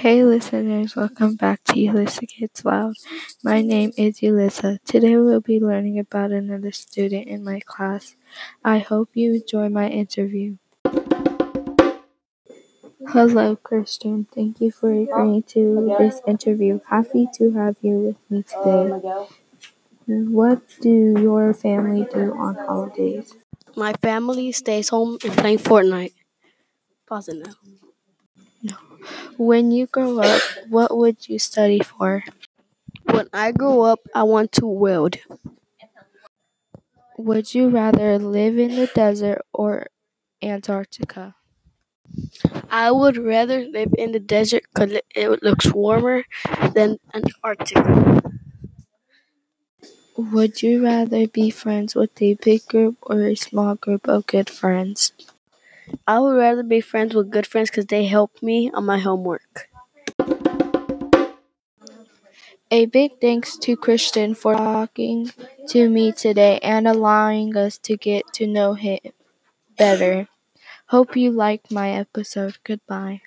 Hey listeners, welcome back to Yulissa Gets Loud. My name is Yulissa. Today we'll be learning about another student in my class. I hope you enjoy my interview. Hello Christian, thank you for agreeing to this interview. Happy to have you with me today. What do your family do on holidays? My family stays home and playing Fortnite. Pause it now. When you grow up, what would you study for? When I grow up, I want to weld. Would you rather live in the desert or Antarctica? I would rather live in the desert because it, it looks warmer than Antarctica. Would you rather be friends with a big group or a small group of good friends? I would rather be friends with good friends because they help me on my homework. A big thanks to Christian for talking to me today and allowing us to get to know him better. Hope you liked my episode. Goodbye.